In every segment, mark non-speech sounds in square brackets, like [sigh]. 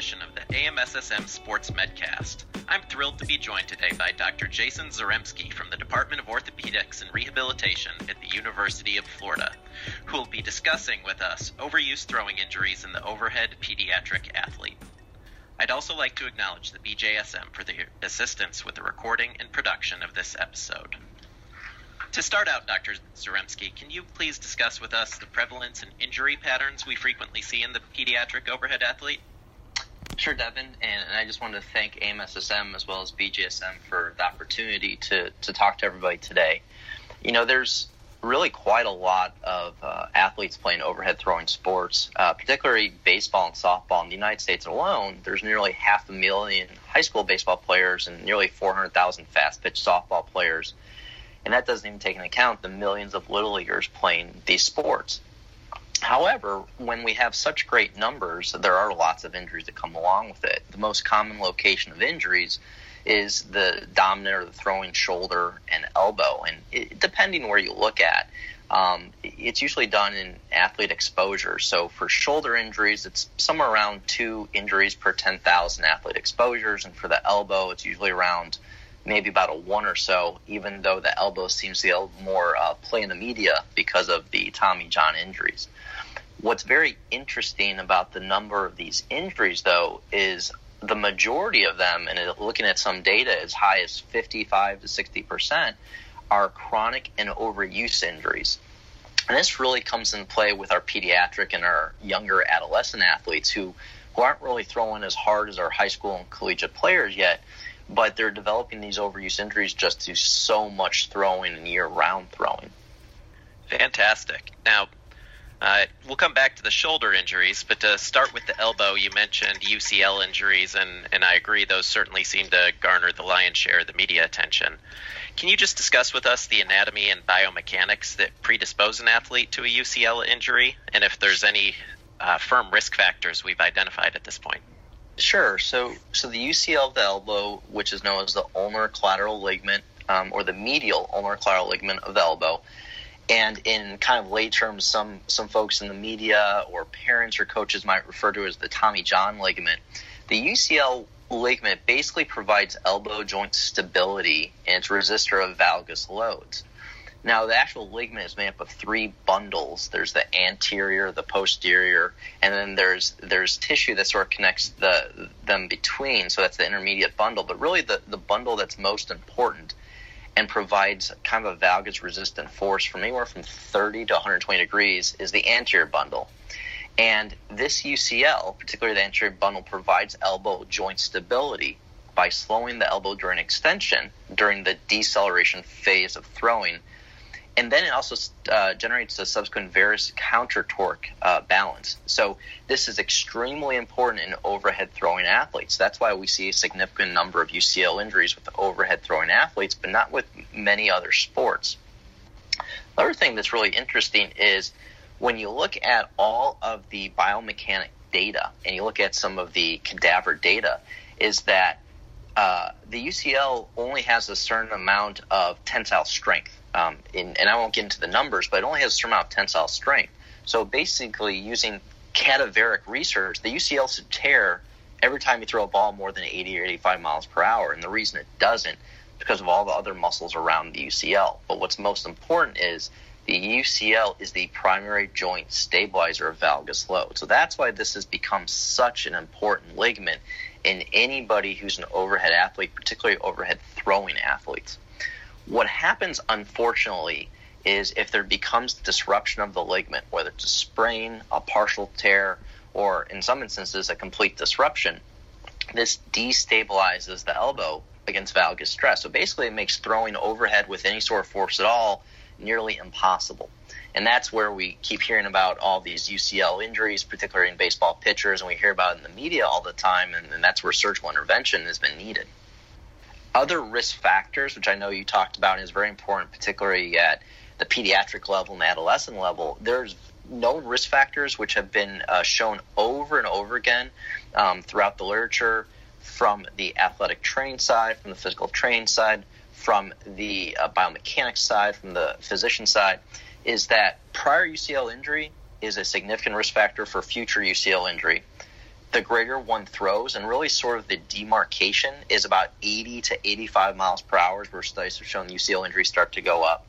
edition of the AMSSM Sports Medcast. I'm thrilled to be joined today by Dr. Jason Zaremski from the Department of Orthopedics and Rehabilitation at the University of Florida, who will be discussing with us overuse throwing injuries in the overhead pediatric athlete. I'd also like to acknowledge the BJSM for their assistance with the recording and production of this episode. To start out, Dr. Zaremski, can you please discuss with us the prevalence and injury patterns we frequently see in the pediatric overhead athlete? Sure, Devin, and, and I just wanted to thank AMSSM as well as BJSM for the opportunity to, to talk to everybody today. You know, there's really quite a lot of uh, athletes playing overhead throwing sports, uh, particularly baseball and softball. In the United States alone, there's nearly half a million high school baseball players and nearly 400,000 fast pitch softball players and that doesn't even take into account the millions of little leaguers playing these sports. However, when we have such great numbers, there are lots of injuries that come along with it. The most common location of injuries is the dominant or the throwing shoulder and elbow, and it, depending where you look at, um, it's usually done in athlete exposure. So for shoulder injuries, it's somewhere around two injuries per 10,000 athlete exposures, and for the elbow, it's usually around maybe about a one or so, even though the elbow seems to get more uh, play in the media because of the Tommy John injuries. What's very interesting about the number of these injuries, though, is the majority of them, and looking at some data as high as 55 to 60 percent, are chronic and overuse injuries. And this really comes in play with our pediatric and our younger adolescent athletes who, who aren't really throwing as hard as our high school and collegiate players yet, but they're developing these overuse injuries just to so much throwing and year round throwing. Fantastic. Now, uh, we'll come back to the shoulder injuries, but to start with the elbow, you mentioned UCL injuries, and, and I agree, those certainly seem to garner the lion's share of the media attention. Can you just discuss with us the anatomy and biomechanics that predispose an athlete to a UCL injury, and if there's any uh, firm risk factors we've identified at this point? Sure. So, so the UCL of the elbow, which is known as the ulnar collateral ligament, um, or the medial ulnar collateral ligament of the elbow, and in kind of lay terms, some some folks in the media or parents or coaches might refer to as the Tommy John ligament. The UCL ligament basically provides elbow joint stability and it's resistor of valgus loads. Now, the actual ligament is made up of three bundles. There's the anterior, the posterior, and then there's there's tissue that sort of connects the them between. So that's the intermediate bundle. But really, the the bundle that's most important and provides kind of a valgus resistant force from anywhere from 30 to 120 degrees is the anterior bundle. And this UCL, particularly the anterior bundle, provides elbow joint stability by slowing the elbow during extension during the deceleration phase of throwing and then it also uh, generates a subsequent varus counter torque uh, balance. So this is extremely important in overhead throwing athletes. That's why we see a significant number of UCL injuries with overhead throwing athletes, but not with many other sports. The other thing that's really interesting is when you look at all of the biomechanic data and you look at some of the cadaver data, is that uh, the UCL only has a certain amount of tensile strength um, in, and I won't get into the numbers, but it only has a certain amount of tensile strength. So basically, using cadaveric research, the UCL should tear every time you throw a ball more than 80 or 85 miles per hour. And the reason it doesn't is because of all the other muscles around the UCL. But what's most important is the UCL is the primary joint stabilizer of valgus load. So that's why this has become such an important ligament in anybody who's an overhead athlete, particularly overhead throwing athletes. What happens, unfortunately, is if there becomes disruption of the ligament, whether it's a sprain, a partial tear, or in some instances, a complete disruption, this destabilizes the elbow against valgus stress. So basically, it makes throwing overhead with any sort of force at all nearly impossible. And that's where we keep hearing about all these UCL injuries, particularly in baseball pitchers, and we hear about it in the media all the time, and, and that's where surgical intervention has been needed other risk factors, which I know you talked about, and is very important, particularly at the pediatric level and adolescent level. There's known risk factors which have been uh, shown over and over again um, throughout the literature from the athletic training side, from the physical training side, from the uh, biomechanics side, from the physician side, is that prior UCL injury is a significant risk factor for future UCL injury the greater one throws, and really sort of the demarcation is about 80 to 85 miles per hour, where studies have shown UCL injuries start to go up.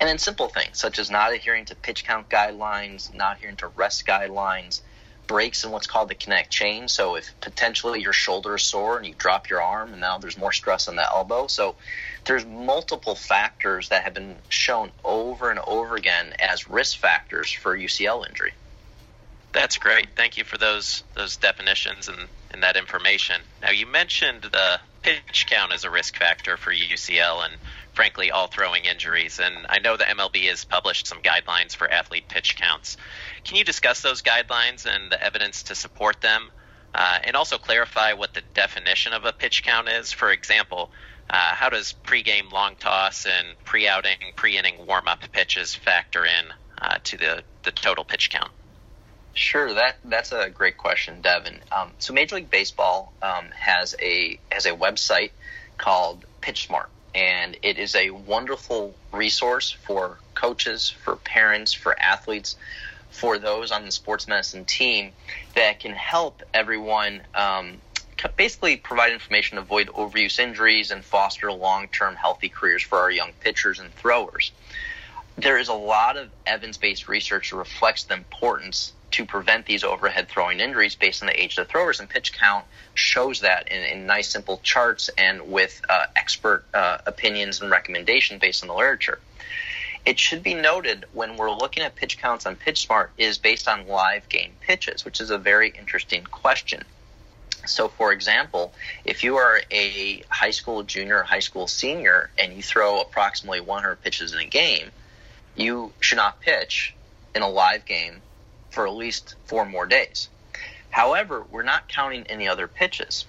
And then simple things such as not adhering to pitch count guidelines, not adhering to rest guidelines, breaks in what's called the kinetic chain. So if potentially your shoulder is sore and you drop your arm, and now there's more stress on the elbow. So there's multiple factors that have been shown over and over again as risk factors for UCL injury. That's great. Thank you for those those definitions and, and that information. Now you mentioned the pitch count as a risk factor for UCL and frankly all throwing injuries. And I know the MLB has published some guidelines for athlete pitch counts. Can you discuss those guidelines and the evidence to support them? Uh, and also clarify what the definition of a pitch count is. For example, uh, how does pregame long toss and pre-outing, pre-inning warm-up pitches factor in uh, to the, the total pitch count? Sure, that that's a great question, Devin. Um, so Major League Baseball um, has a has a website called PitchSmart, and it is a wonderful resource for coaches, for parents, for athletes, for those on the sports medicine team that can help everyone um, basically provide information, avoid overuse injuries, and foster long term healthy careers for our young pitchers and throwers. There is a lot of evidence based research that reflects the importance to prevent these overhead throwing injuries based on the age of the throwers. And pitch count shows that in, in nice, simple charts and with uh, expert uh, opinions and recommendations based on the literature. It should be noted when we're looking at pitch counts on PitchSmart is based on live game pitches, which is a very interesting question. So, for example, if you are a high school junior, high school senior, and you throw approximately 100 pitches in a game, you should not pitch in a live game for at least four more days. However, we're not counting any other pitches.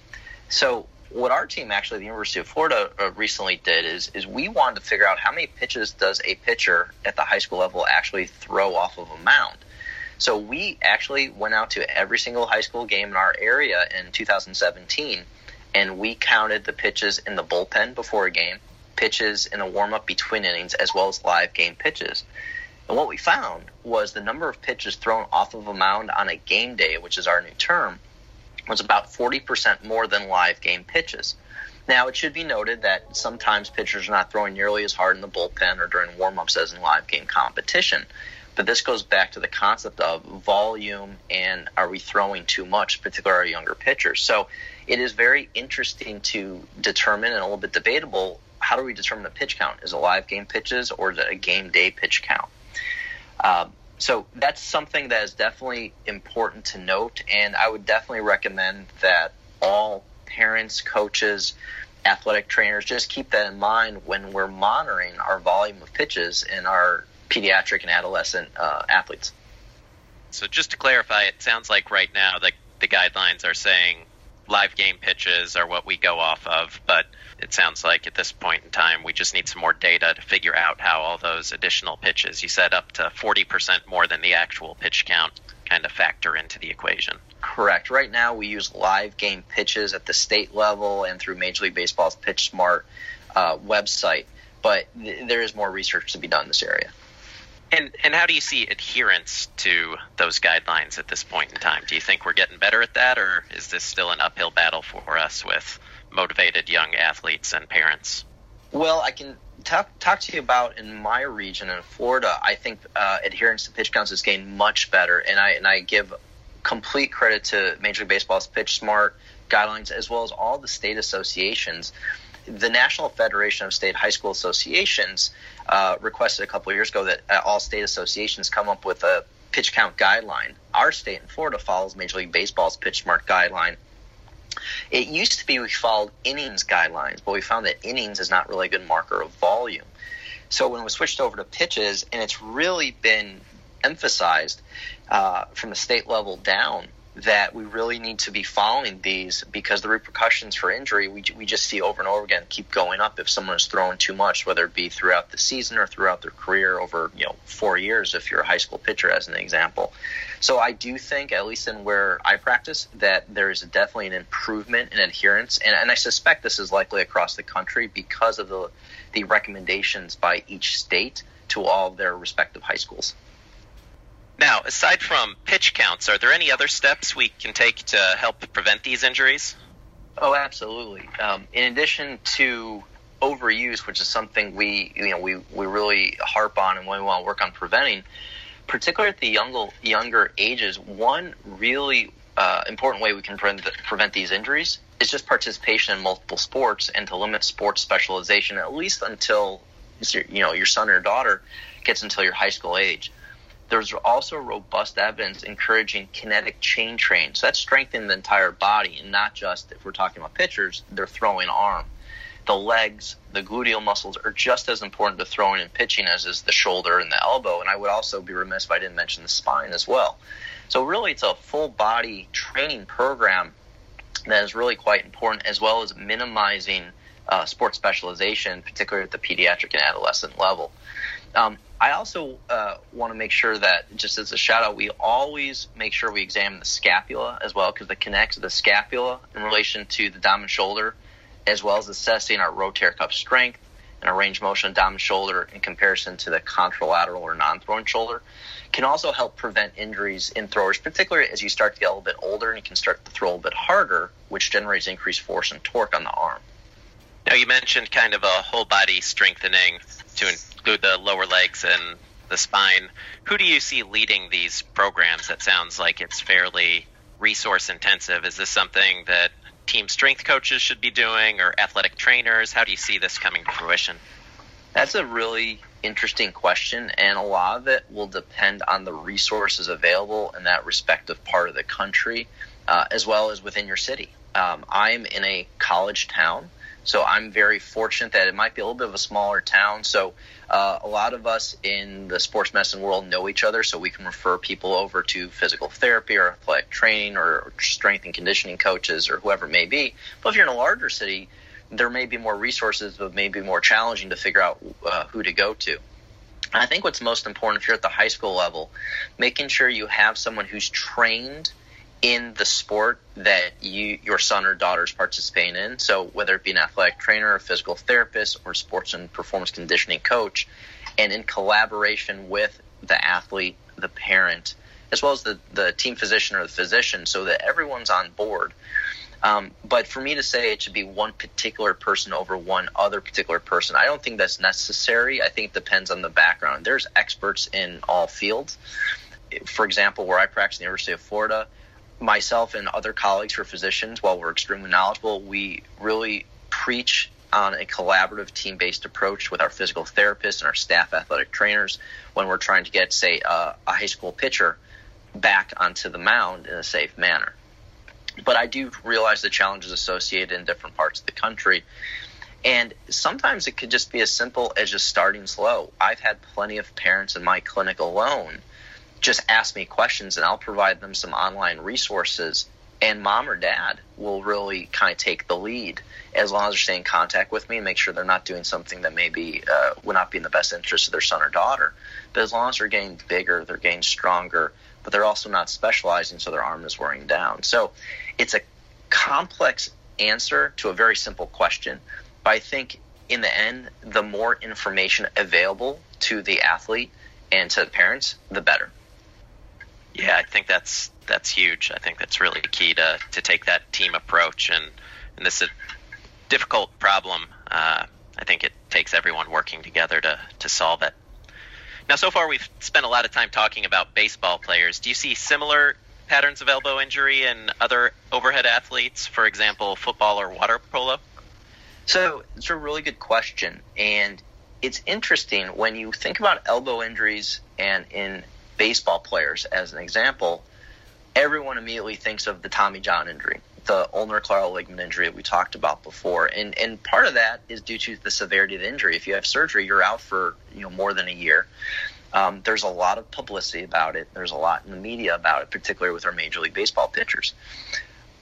So what our team actually, the University of Florida, uh, recently did is is we wanted to figure out how many pitches does a pitcher at the high school level actually throw off of a mound. So we actually went out to every single high school game in our area in 2017, and we counted the pitches in the bullpen before a game, pitches in a warm up between innings, as well as live game pitches. And what we found was the number of pitches thrown off of a mound on a game day, which is our new term, was about 40% more than live game pitches. Now, it should be noted that sometimes pitchers are not throwing nearly as hard in the bullpen or during warm-ups as in live game competition. But this goes back to the concept of volume and are we throwing too much, particularly our younger pitchers. So it is very interesting to determine and a little bit debatable how do we determine a pitch count? Is it live game pitches or is it a game day pitch count? Um, so that's something that is definitely important to note, and I would definitely recommend that all parents, coaches, athletic trainers just keep that in mind when we're monitoring our volume of pitches in our pediatric and adolescent uh, athletes. So just to clarify, it sounds like right now the the guidelines are saying live game pitches are what we go off of, but it sounds like at this point in time we just need some more data to figure out how all those additional pitches you said up to 40% more than the actual pitch count kind of factor into the equation. Correct. Right now we use live game pitches at the state level and through Major League Baseball's PitchSmart uh, website, but th- there is more research to be done in this area. And and how do you see adherence to those guidelines at this point in time? Do you think we're getting better at that, or is this still an uphill battle for us with motivated young athletes and parents? Well, I can talk talk to you about in my region in Florida. I think uh, adherence to pitch counts has gained much better, and I and I give complete credit to Major League Baseball's Pitch Smart guidelines as well as all the state associations the National Federation of State High School Associations uh, requested a couple years ago that uh, all state associations come up with a pitch count guideline. Our state in Florida follows Major League Baseball's pitch smart guideline. It used to be we followed innings guidelines, but we found that innings is not really a good marker of volume. So when we switched over to pitches, and it's really been emphasized uh, from the state level down that we really need to be following these because the repercussions for injury we, we just see over and over again keep going up. If someone is throwing too much whether it be throughout the season or throughout their career over you know four years if you're a high school pitcher as an example. So i do think at least in where i practice that there is definitely an improvement in adherence. And, and i suspect this is likely across the country because of the the recommendations by each state to all their respective high schools Now, aside from pitch counts, are there any other steps we can take to help prevent these injuries? Oh, absolutely. Um, in addition to overuse, which is something we you know we, we really harp on and we want to work on preventing, particularly at the younger younger ages, one really uh, important way we can prevent, prevent these injuries is just participation in multiple sports and to limit sports specialization at least until you know your son or daughter gets until your high school age. There's also robust evidence encouraging kinetic chain train. So that's strengthening the entire body and not just if we're talking about pitchers, their throwing arm. The legs, the gluteal muscles are just as important to throwing and pitching as is the shoulder and the elbow. And I would also be remiss if I didn't mention the spine as well. So really, it's a full body training program that is really quite important, as well as minimizing uh, sports specialization, particularly at the pediatric and adolescent level. Um, I also uh, want to make sure that, just as a shout out, we always make sure we examine the scapula as well, because it connects of the scapula in relation to the dominant shoulder, as well as assessing our rotator cuff strength and our range motion of dominant shoulder in comparison to the contralateral or non-throwing shoulder can also help prevent injuries in throwers, particularly as you start to get a little bit older and you can start to throw a little bit harder, which generates increased force and torque on the arm. Now, you mentioned kind of a whole body strengthening to include the lower legs and the spine. Who do you see leading these programs? That sounds like it's fairly resource intensive. Is this something that team strength coaches should be doing or athletic trainers? How do you see this coming to fruition? That's a really interesting question, and a lot of it will depend on the resources available in that respective part of the country, uh, as well as within your city. Um, I'm in a college town, so I'm very fortunate that it might be a little bit of a smaller town. So uh, a lot of us in the sports medicine world know each other, so we can refer people over to physical therapy or athletic training or strength and conditioning coaches or whoever it may be. But if you're in a larger city, there may be more resources, but maybe more challenging to figure out uh, who to go to. I think what's most important if you're at the high school level, making sure you have someone who's trained in the sport that you your son or daughter is participating in. So whether it be an athletic trainer, a physical therapist, or sports and performance conditioning coach, and in collaboration with the athlete, the parent, as well as the, the team physician or the physician, so that everyone's on board. Um, but for me to say it should be one particular person over one other particular person, I don't think that's necessary. I think it depends on the background. There's experts in all fields. For example, where I practice at the University of Florida, myself and other colleagues are physicians, while we're extremely knowledgeable, we really preach on a collaborative team based approach with our physical therapists and our staff athletic trainers when we're trying to get, say, a high school pitcher back onto the mound in a safe manner. But I do realize the challenges associated in different parts of the country. And sometimes it could just be as simple as just starting slow. I've had plenty of parents in my clinic alone just ask me questions and I'll provide them some online resources. And mom or dad will really kind of take the lead as long as they're staying in contact with me and make sure they're not doing something that maybe uh, would not be in the best interest of their son or daughter. But as long as they're getting bigger, they're getting stronger, but they're also not specializing, so their arm is wearing down. So it's a complex answer to a very simple question. But I think in the end, the more information available to the athlete and to the parents, the better. Yeah, I think that's that's huge. I think that's really key to to take that team approach, and and this is a difficult problem. Uh, I think it takes everyone working together to to solve it. Now, so far we've spent a lot of time talking about baseball players. Do you see similar patterns of elbow injury in other overhead athletes, for example, football or water polo? So it's a really good question, and it's interesting when you think about elbow injuries and in baseball players as an example. Everyone immediately thinks of the Tommy John injury, the ulnar collateral ligament injury that we talked about before, and and part of that is due to the severity of the injury. If you have surgery, you're out for you know more than a year. Um, there's a lot of publicity about it. There's a lot in the media about it, particularly with our Major League Baseball pitchers.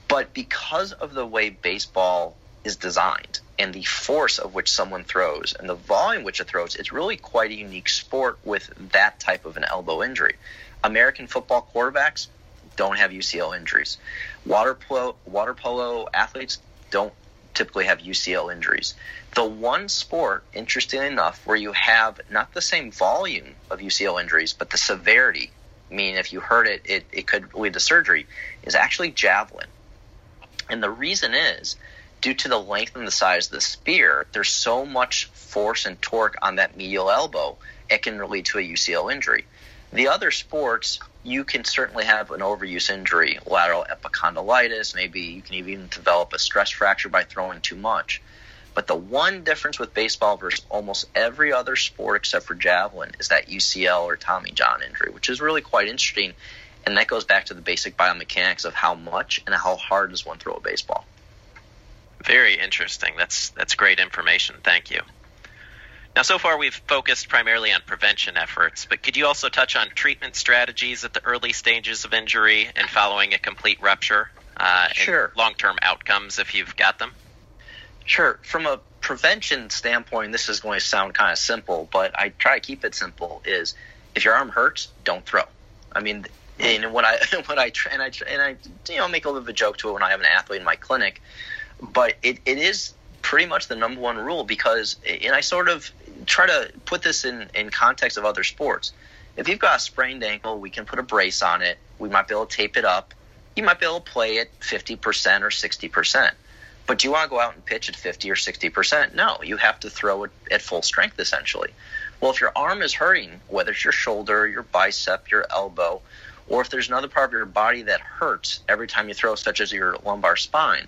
But because of the way baseball is designed and the force of which someone throws and the volume which it throws, it's really quite a unique sport with that type of an elbow injury. American football quarterbacks don't have UCL injuries. Water polo, water polo athletes don't typically have UCL injuries. The one sport, interestingly enough, where you have not the same volume of UCL injuries, but the severity, meaning if you hurt it, it, it could lead to surgery, is actually javelin. And the reason is due to the length and the size of the spear, there's so much force and torque on that medial elbow, it can lead to a UCL injury. The other sports, you can certainly have an overuse injury, lateral epicondylitis, maybe you can even develop a stress fracture by throwing too much. But the one difference with baseball versus almost every other sport except for javelin is that UCL or Tommy John injury, which is really quite interesting. And that goes back to the basic biomechanics of how much and how hard does one throw a baseball. Very interesting. That's that's great information. Thank you. Now, so far we've focused primarily on prevention efforts, but could you also touch on treatment strategies at the early stages of injury and following a complete rupture? Uh, sure. Long-term outcomes if you've got them. Sure. From a prevention standpoint, this is going to sound kind of simple, but I try to keep it simple. Is if your arm hurts, don't throw. I mean, and what I [laughs] what I and I and I you know make a little bit of a joke to it when I have an athlete in my clinic, but it, it is pretty much the number one rule because and I sort of try to put this in in context of other sports. If you've got a sprained ankle, we can put a brace on it. We might be able to tape it up. You might be able to play at 50% or 60%. But do you want to go out and pitch at 50 or 60%? No, you have to throw it at full strength essentially. Well, if your arm is hurting, whether it's your shoulder, your bicep, your elbow, or if there's another part of your body that hurts every time you throw, such as your lumbar spine,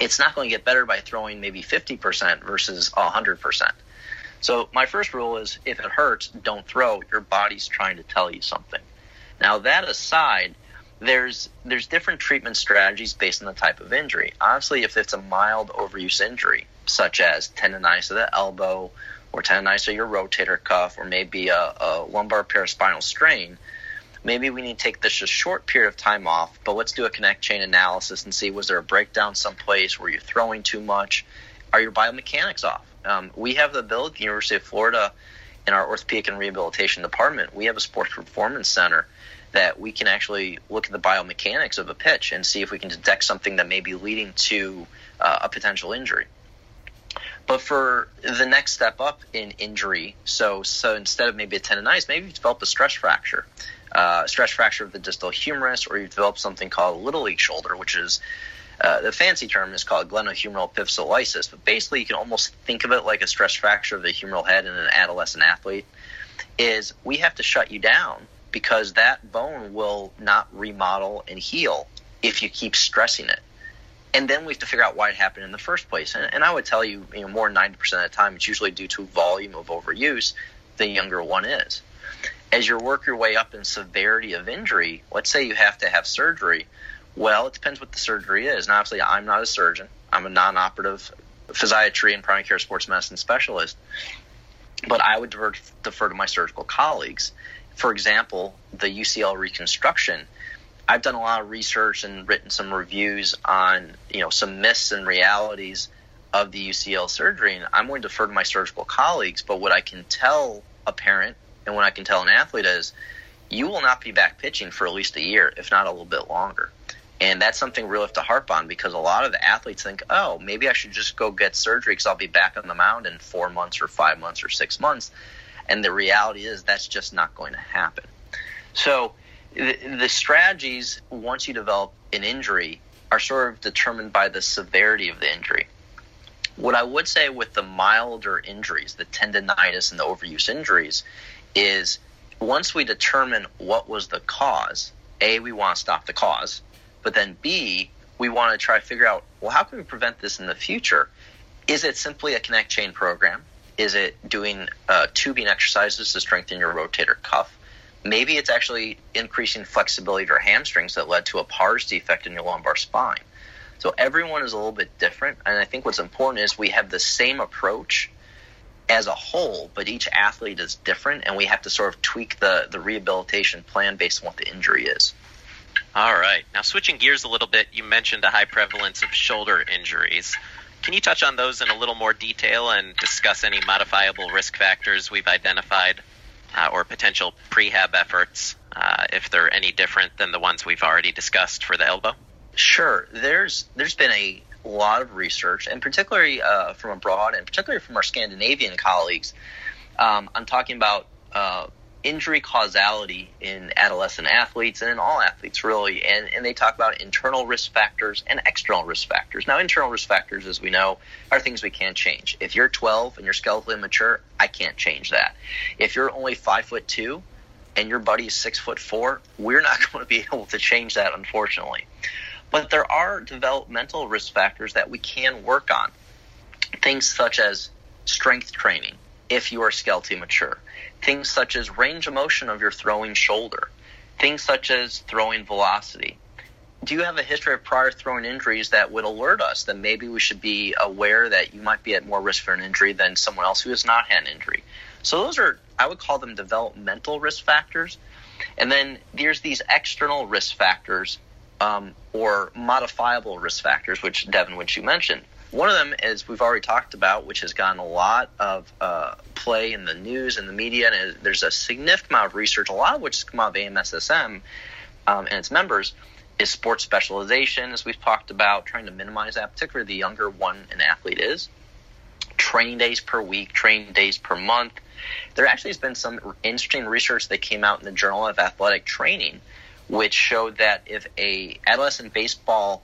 it's not going to get better by throwing maybe 50% versus 100%. So, my first rule is if it hurts, don't throw. Your body's trying to tell you something. Now, that aside, there's there's different treatment strategies based on the type of injury. Honestly, if it's a mild overuse injury, such as tendonitis of the elbow or tendonitis of your rotator cuff, or maybe a, a lumbar paraspinal strain, maybe we need to take this a short period of time off. But let's do a kinetic chain analysis and see was there a breakdown someplace? Were you throwing too much? Are your biomechanics off? Um, we have the ability at the University of Florida in our orthopedic and rehabilitation department. We have a sports performance center that we can actually look at the biomechanics of a pitch and see if we can detect something that may be leading to uh, a potential injury. But for the next step up in injury, so so instead of maybe a tendonitis, maybe you develop a stress fracture, uh, stress fracture of the distal humerus, or you've developed something called little league shoulder, which is uh, the fancy term is called glenohumeral epiphysiolysis. But basically, you can almost think of it like a stress fracture of the humeral head in an adolescent athlete. Is we have to shut you down because that bone will not remodel and heal if you keep stressing it. And then we have to figure out why it happened in the first place. And, and I would tell you, you know, more than 90% of the time, it's usually due to volume of overuse, the younger one is. As you work your way up in severity of injury, let's say you have to have surgery. Well, it depends what the surgery is. And obviously, I'm not a surgeon. I'm a non-operative physiatry and primary care sports medicine specialist. But I would defer, defer to my surgical colleagues for example, the UCL reconstruction, I've done a lot of research and written some reviews on you know some myths and realities of the UCL surgery, and I'm going to defer to my surgical colleagues. But what I can tell a parent and what I can tell an athlete is, you will not be back pitching for at least a year, if not a little bit longer. And that's something we have to harp on because a lot of the athletes think, oh, maybe I should just go get surgery because I'll be back on the mound in four months or five months or six months. And the reality is that's just not going to happen. So the, the strategies, once you develop an injury, are sort of determined by the severity of the injury. What I would say with the milder injuries, the tendonitis and the overuse injuries, is once we determine what was the cause, A, we want to stop the cause, but then B, we want to try to figure out, well, how can we prevent this in the future? Is it simply a kinetic chain program? Is it doing uh, tubing exercises to strengthen your rotator cuff? Maybe it's actually increasing flexibility of your hamstrings that led to a pars defect in your lumbar spine. So everyone is a little bit different, and I think what's important is we have the same approach as a whole, but each athlete is different, and we have to sort of tweak the, the rehabilitation plan based on what the injury is. All right. Now, switching gears a little bit, you mentioned a high prevalence of shoulder injuries. Can you touch on those in a little more detail and discuss any modifiable risk factors we've identified uh, or potential prehab efforts uh, if they're any different than the ones we've already discussed for the elbow? Sure. There's there's been a lot of research, and particularly uh, from abroad, and particularly from our Scandinavian colleagues. Um, I'm talking about uh, injury causality in adolescent athletes and in all athletes really and, and they talk about internal risk factors and external risk factors. Now internal risk factors as we know are things we can't change. If you're 12 and you're skeletally immature, i can't change that. If you're only five foot two and your buddy is six foot four we're not [laughs] going to be able to change that unfortunately but there are developmental risk factors that we can work on things such as strength training if you are skeletally mature things such as range of motion of your throwing shoulder, things such as throwing velocity. Do you have a history of prior throwing injuries that would alert us that maybe we should be aware that you might be at more risk for an injury than someone else who has not had an injury? So those are, I would call them developmental risk factors. And then there's these external risk factors um, or modifiable risk factors, which Devin, which you mentioned. One of them is we've already talked about, which has gotten a lot of uh, play in the news and the media, and there's a significant amount of research, a lot of which has come out of AMSSM um, and its members, is sports specialization, as we've talked about, trying to minimize that, particularly the younger one an athlete is. Training days per week, training days per month. There actually has been some interesting research that came out in the Journal of Athletic Training, which showed that if a adolescent baseball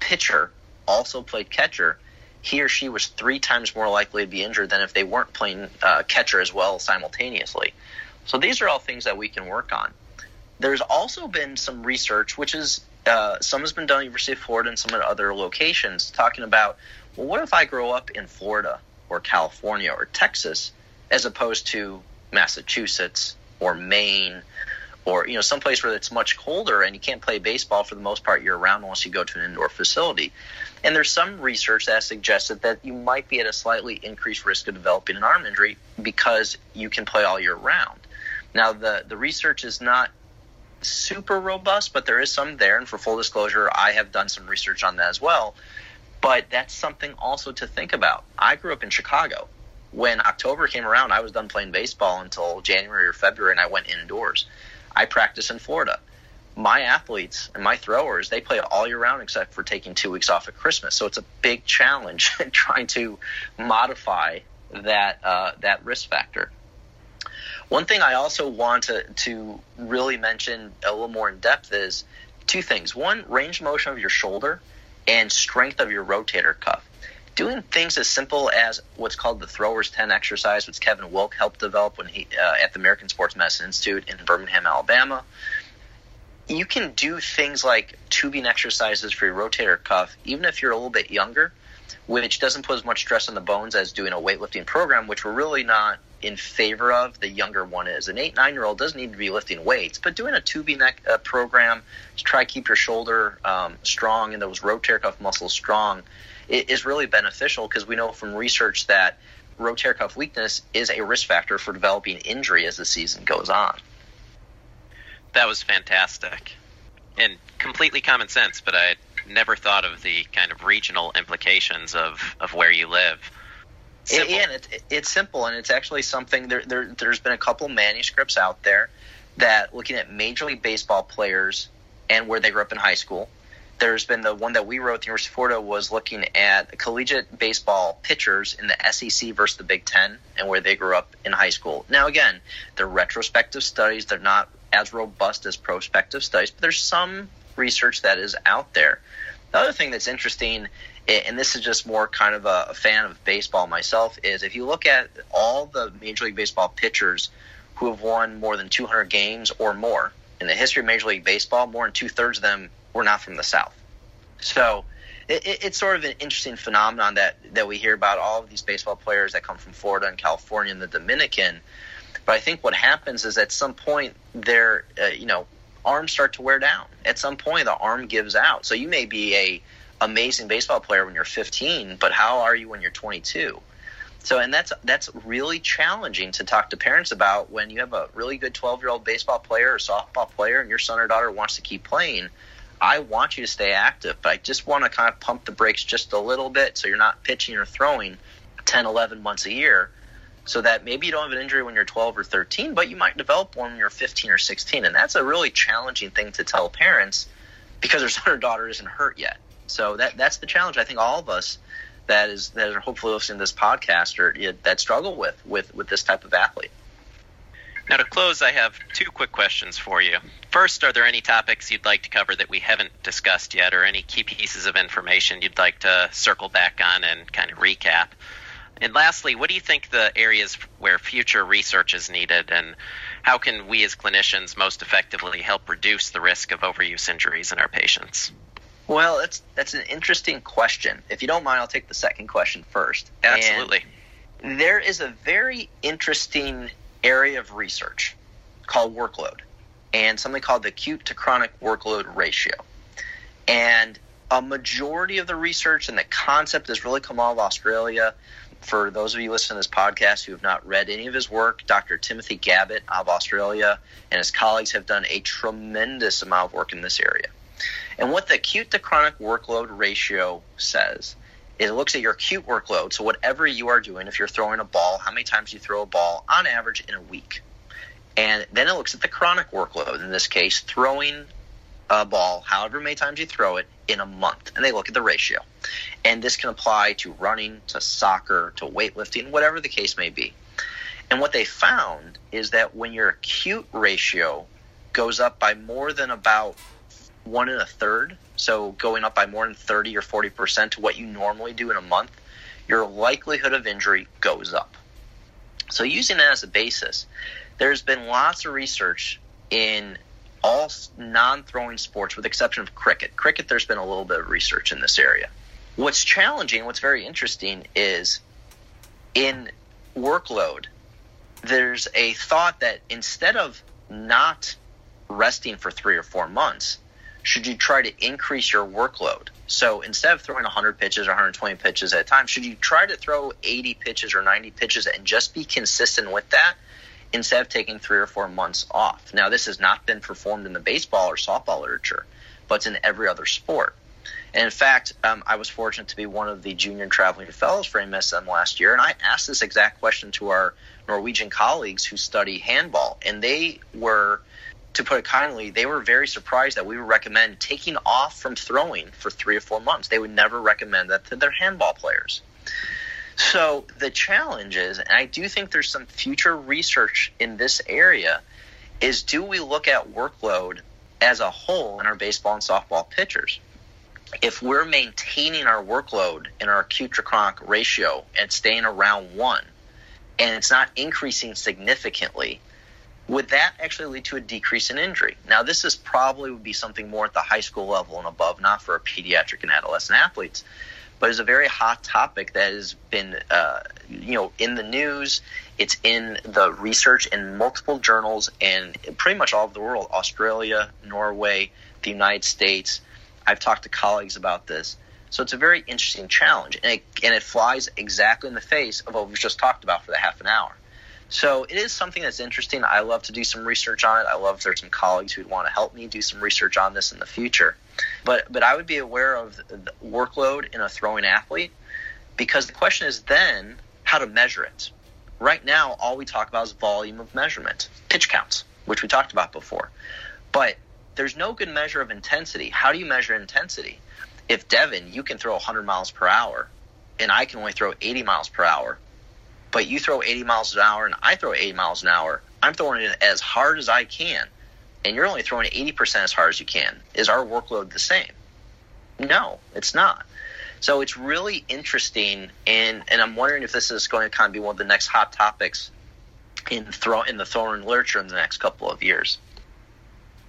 pitcher also played catcher, he or she was three times more likely to be injured than if they weren't playing uh, catcher as well simultaneously. So these are all things that we can work on. There's also been some research, which is uh, some has been done at University of Florida and some at other locations, talking about well, what if I grow up in Florida or California or Texas as opposed to Massachusetts or Maine or you know someplace where it's much colder and you can't play baseball for the most part year round unless you go to an indoor facility. And there's some research that suggested that you might be at a slightly increased risk of developing an arm injury because you can play all year round. Now the the research is not super robust, but there is some there. And for full disclosure, I have done some research on that as well. But that's something also to think about. I grew up in Chicago. When October came around, I was done playing baseball until January or February, and I went indoors. I practice in Florida. My athletes and my throwers, they play all year round except for taking two weeks off at Christmas. So it's a big challenge [laughs] trying to modify that uh, that risk factor. One thing I also want to, to really mention a little more in depth is two things. One, range motion of your shoulder and strength of your rotator cuff doing things as simple as what's called the throwers 10 exercise which kevin wilk helped develop when he uh, at the american sports medicine institute in birmingham alabama. You can do things like tubing exercises for your rotator cuff even if you're a little bit younger which doesn't put as much stress on the bones as doing a weightlifting program which we're really not in favor of the younger one is. An eight nine year old doesn't need to be lifting weights but doing a tubing uh, program to try to keep your shoulder um, strong and those rotator cuff muscles strong is really beneficial because we know from research that rotator cuff weakness is a risk factor for developing injury as the season goes on. That was fantastic and completely common sense, but I never thought of the kind of regional implications of, of where you live. Simple. It, and it, it's simple, and it's actually something. There, there, there's been a couple manuscripts out there that looking at Major League Baseball players and where they grew up in high school, there's been the one that we wrote, the University of Florida, was looking at collegiate baseball pitchers in the SEC versus the Big Ten and where they grew up in high school. Now, again, they're retrospective studies. They're not as robust as prospective studies, but there's some research that is out there. The other thing that's interesting, and this is just more kind of a, fan of baseball myself, is if you look at all the Major League Baseball pitchers who have won more than 200 games or more in the history of Major League Baseball, more than two thirds of them were not from the South. So it, it, it's sort of an interesting phenomenon that, that we hear about all of these baseball players that come from Florida and California and the Dominican. But I think what happens is at some point their uh, you know arms start to wear down. At some point the arm gives out. So you may be a amazing baseball player when you're 15, but how are you when you're 22? So and that's that's really challenging to talk to parents about when you have a really good 12 year old baseball player or softball player and your son or daughter wants to keep playing I want you to stay active, but I just want to kind of pump the brakes just a little bit so you're not pitching or throwing 10, 11 months a year so that maybe you don't have an injury when you're 12 or 13, but you might develop one when you're 15 or 16. And that's a really challenging thing to tell parents because their [laughs] son or daughter isn't hurt yet. So that that's the challenge I think all of us that is that are hopefully listening to this podcast or that struggle with with with this type of athlete. Now, to close, I have two quick questions for you. First, are there any topics you'd like to cover that we haven't discussed yet, or any key pieces of information you'd like to circle back on and kind of recap? And lastly, what do you think the areas where future research is needed, and how can we as clinicians most effectively help reduce the risk of overuse injuries in our patients? Well, that's that's an interesting question. If you don't mind, I'll take the second question first. Absolutely. And there is a very interesting area of research called workload and something called the acute to chronic workload ratio. And a majority of the research and the concept has really come out of Australia. For those of you listening to this podcast who have not read any of his work, Dr. Timothy Gabbett of Australia and his colleagues have done a tremendous amount of work in this area. And what the acute to chronic workload ratio says it looks at your acute workload. So whatever you are doing, if you're throwing a ball, how many times you throw a ball on average in a week. And then it looks at the chronic workload, in this case, throwing a ball, however many times you throw it, in a month. And they look at the ratio. And this can apply to running, to soccer, to weightlifting, whatever the case may be. And what they found is that when your acute ratio goes up by more than about one and a third, so going up by more than 30 or 40% to what you normally do in a month, your likelihood of injury goes up. So, using that as a basis, there's been lots of research in all non throwing sports, with exception of cricket. Cricket, there's been a little bit of research in this area. What's challenging, what's very interesting is in workload, there's a thought that instead of not resting for three or four months, should you try to increase your workload? So instead of throwing 100 pitches or 120 pitches at a time, should you try to throw 80 pitches or 90 pitches and just be consistent with that instead of taking three or four months off? Now, this has not been performed in the baseball or softball literature, but it's in every other sport. And in fact, um, I was fortunate to be one of the junior traveling fellows for AMSSM last year, and I asked this exact question to our Norwegian colleagues who study handball, and they were – to put it kindly, they were very surprised that we would recommend taking off from throwing for three or four months. They would never recommend that to their handball players. So the challenge is, and I do think there's some future research in this area, is do we look at workload as a whole in our baseball and softball pitchers? If we're maintaining our workload in our acute to ratio and staying around one, and it's not increasing significantly, would that actually lead to a decrease in injury? Now, this is probably would be something more at the high school level and above, not for pediatric and adolescent athletes, but it's a very hot topic that has been, uh, you know, in the news. It's in the research in multiple journals and pretty much all over the world: Australia, Norway, the United States. I've talked to colleagues about this. So it's a very interesting challenge, and it, and it flies exactly in the face of what we've just talked about for the half an hour. So it is something that's interesting. I love to do some research on it. I love if there's some colleagues who'd want to help me do some research on this in the future. But but I would be aware of the workload in a throwing athlete because the question is then how to measure it. Right now, all we talk about is volume of measurement, pitch counts, which we talked about before. But there's no good measure of intensity. How do you measure intensity? If Devin, you can throw 100 miles per hour, and I can only throw 80 miles per hour, but you throw 80 miles an hour and I throw 80 miles an hour, I'm throwing it as hard as I can, and you're only throwing 80% as hard as you can. Is our workload the same? No, it's not. So it's really interesting, and, and I'm wondering if this is going to kind of be one of the next hot topics in throw in the throwing literature in the next couple of years.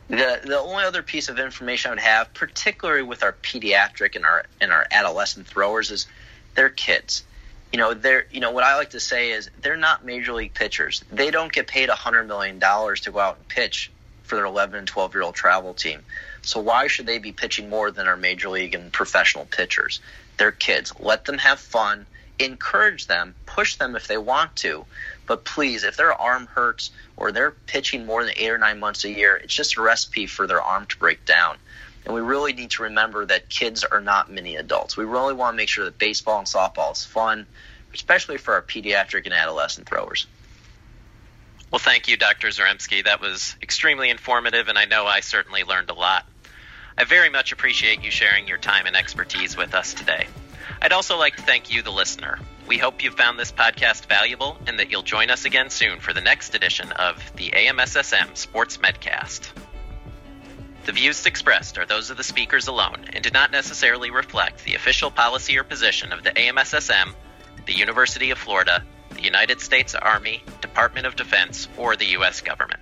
The the only other piece of information I would have, particularly with our pediatric and our and our adolescent throwers, is they're kids you know, they're you know what I like to say is they're not major league pitchers. They don't get paid hundred million dollars to go out and pitch for their 11 and 12 year old travel team. So why should they be pitching more than our major league and professional pitchers? They're kids. Let them have fun. Encourage them. Push them if they want to. But please, if their arm hurts or they're pitching more than eight or nine months a year, it's just a recipe for their arm to break down. And we really need to remember that kids are not mini adults. We really want to make sure that baseball and softball is fun, especially for our pediatric and adolescent throwers. Well, thank you, Dr. Zaremski. That was extremely informative, and I know I certainly learned a lot. I very much appreciate you sharing your time and expertise with us today. I'd also like to thank you, the listener. We hope you found this podcast valuable and that you'll join us again soon for the next edition of the AMSSM Sports Medcast. The views expressed are those of the speakers alone and do not necessarily reflect the official policy or position of the AMSSM, the University of Florida, the United States Army, Department of Defense, or the U.S. government.